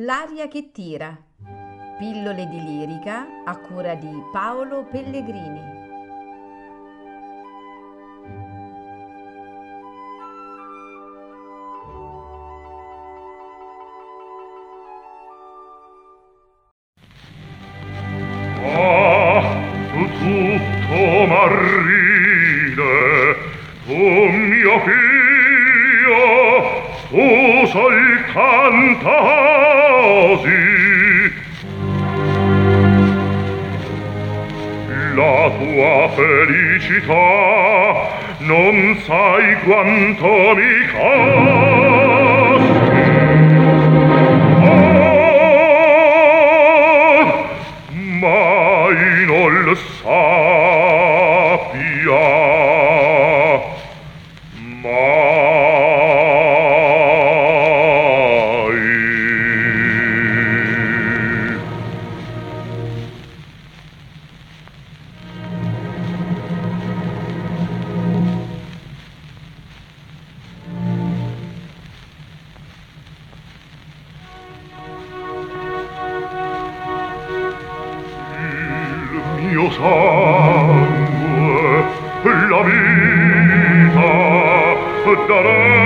L'aria che tira. Pillole di lirica a cura di Paolo Pellegrini. Ah, tutto m'arride, tu mio solcantasi la tua felicità non sai quanto mi costi. Oh, ma in ol sai mio sangue la vita darei